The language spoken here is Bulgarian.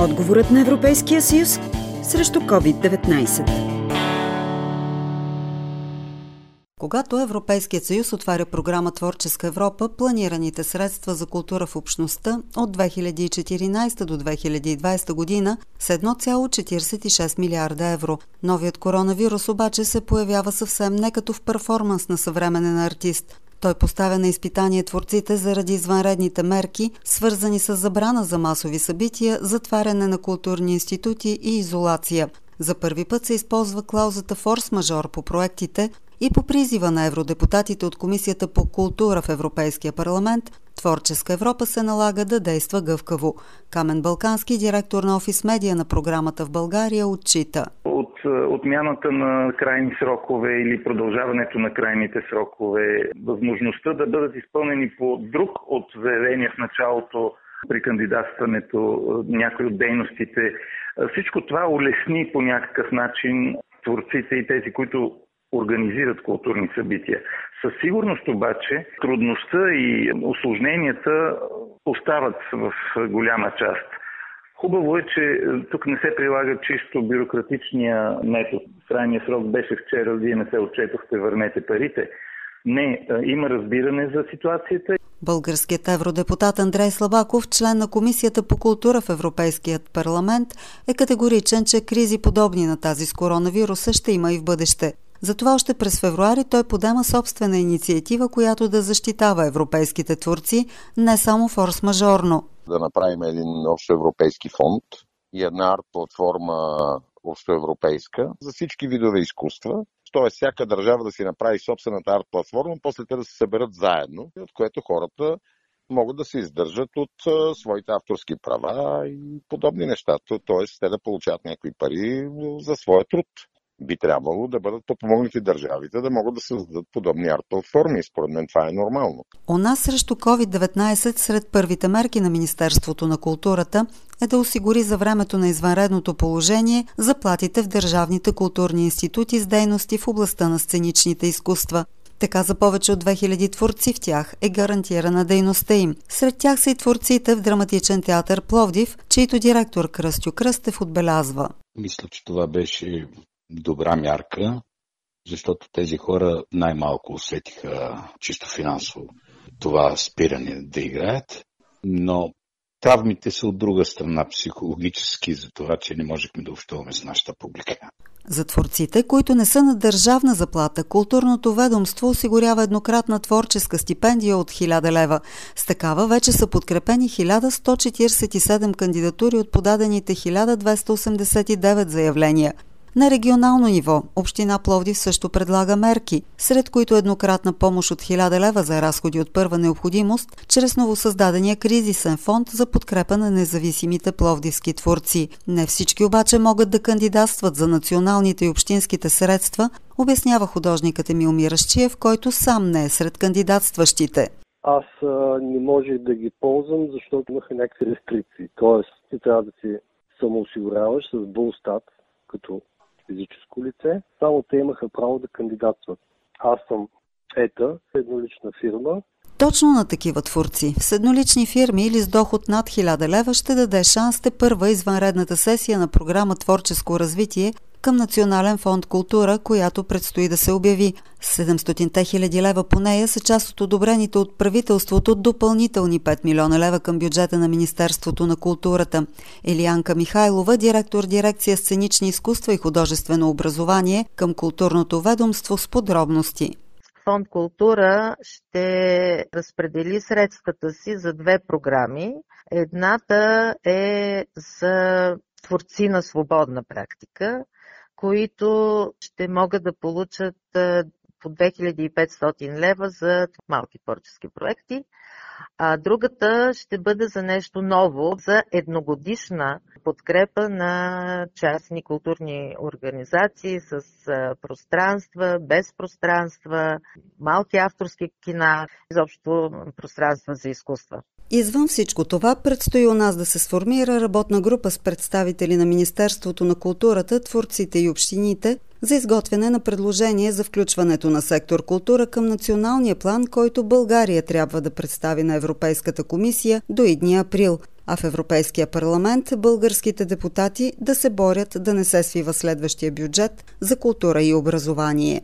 Отговорът на Европейския съюз срещу COVID-19. Когато Европейският съюз отваря програма Творческа Европа, планираните средства за култура в общността от 2014 до 2020 година с 1,46 милиарда евро. Новият коронавирус обаче се появява съвсем не като в перформанс на съвременен артист. Той поставя на изпитание творците заради извънредните мерки, свързани с забрана за масови събития, затваряне на културни институти и изолация. За първи път се използва клаузата форс-мажор по проектите и по призива на евродепутатите от Комисията по култура в Европейския парламент, Творческа Европа се налага да действа гъвкаво. Камен Балкански, директор на офис медия на програмата в България, отчита. От е, отмяната на крайни срокове или продължаването на крайните срокове, възможността да бъдат изпълнени по друг от заявения в началото при кандидатстването е, някои от дейностите. Е, всичко това улесни по някакъв начин творците и тези, които организират културни събития. Със сигурност обаче трудността и осложненията остават в голяма част. Хубаво е, че тук не се прилага чисто бюрократичния метод. Крайният срок беше вчера, вие не се отчетохте, върнете парите. Не, има разбиране за ситуацията. Българският евродепутат Андрей Слабаков, член на Комисията по култура в Европейският парламент, е категоричен, че кризи подобни на тази с коронавируса ще има и в бъдеще. Затова още през февруари той подема собствена инициатива, която да защитава европейските творци не само форс-мажорно. Да направим един общоевропейски фонд и една арт-платформа общоевропейска за всички видове изкуства. Тоест всяка държава да си направи собствената арт-платформа, после те да се съберат заедно, от което хората могат да се издържат от своите авторски права и подобни неща. Тоест те да получават някакви пари за своя труд би трябвало да бъдат подпомогнати държавите да могат да създадат подобни арт-платформи. Според мен това е нормално. У нас срещу COVID-19 сред първите мерки на Министерството на културата е да осигури за времето на извънредното положение заплатите в държавните културни институти с дейности в областта на сценичните изкуства. Така за повече от 2000 творци в тях е гарантирана дейността им. Сред тях са и творците в драматичен театър Пловдив, чийто директор Кръстю Кръстев отбелязва. Мисля, че това беше добра мярка, защото тези хора най-малко усетиха чисто финансово това спиране да играят, но травмите са от друга страна психологически, за това, че не можехме да общуваме с нашата публика. За творците, които не са на държавна заплата, културното ведомство осигурява еднократна творческа стипендия от 1000 лева. С такава вече са подкрепени 1147 кандидатури от подадените 1289 заявления. На регионално ниво Община Пловдив също предлага мерки, сред които еднократна помощ от 1000 лева за разходи от първа необходимост, чрез новосъздадения кризисен фонд за подкрепа на независимите пловдивски творци. Не всички обаче могат да кандидатстват за националните и общинските средства, обяснява художникът Емил Миращиев, който сам не е сред кандидатстващите. Аз а, не можех да ги ползвам, защото имаха някакви рестрикции. Тоест, ти трябва да си самоосигуряваш с Булстат, като физическо лице, само те имаха право да кандидатстват. Аз съм ета, еднолична фирма. Точно на такива творци с еднолични фирми или с доход над 1000 лева ще даде шанс те първа извънредната сесия на програма Творческо развитие към Национален фонд култура, която предстои да се обяви. 700 хиляди лева по нея са част от одобрените от правителството допълнителни 5 милиона лева към бюджета на Министерството на културата. Елианка Михайлова, директор дирекция сценични изкуства и художествено образование към културното ведомство с подробности. Фонд култура ще разпредели средствата си за две програми. Едната е за творци на свободна практика, които ще могат да получат по 2500 лева за малки творчески проекти. А другата ще бъде за нещо ново, за едногодишна подкрепа на частни културни организации с пространства, без пространства, малки авторски кина, изобщо пространства за изкуства. Извън всичко това, предстои у нас да се сформира работна група с представители на Министерството на културата, творците и общините за изготвяне на предложение за включването на сектор култура към националния план, който България трябва да представи на Европейската комисия до идния април. а в Европейския парламент българските депутати да се борят да не се свива следващия бюджет за култура и образование.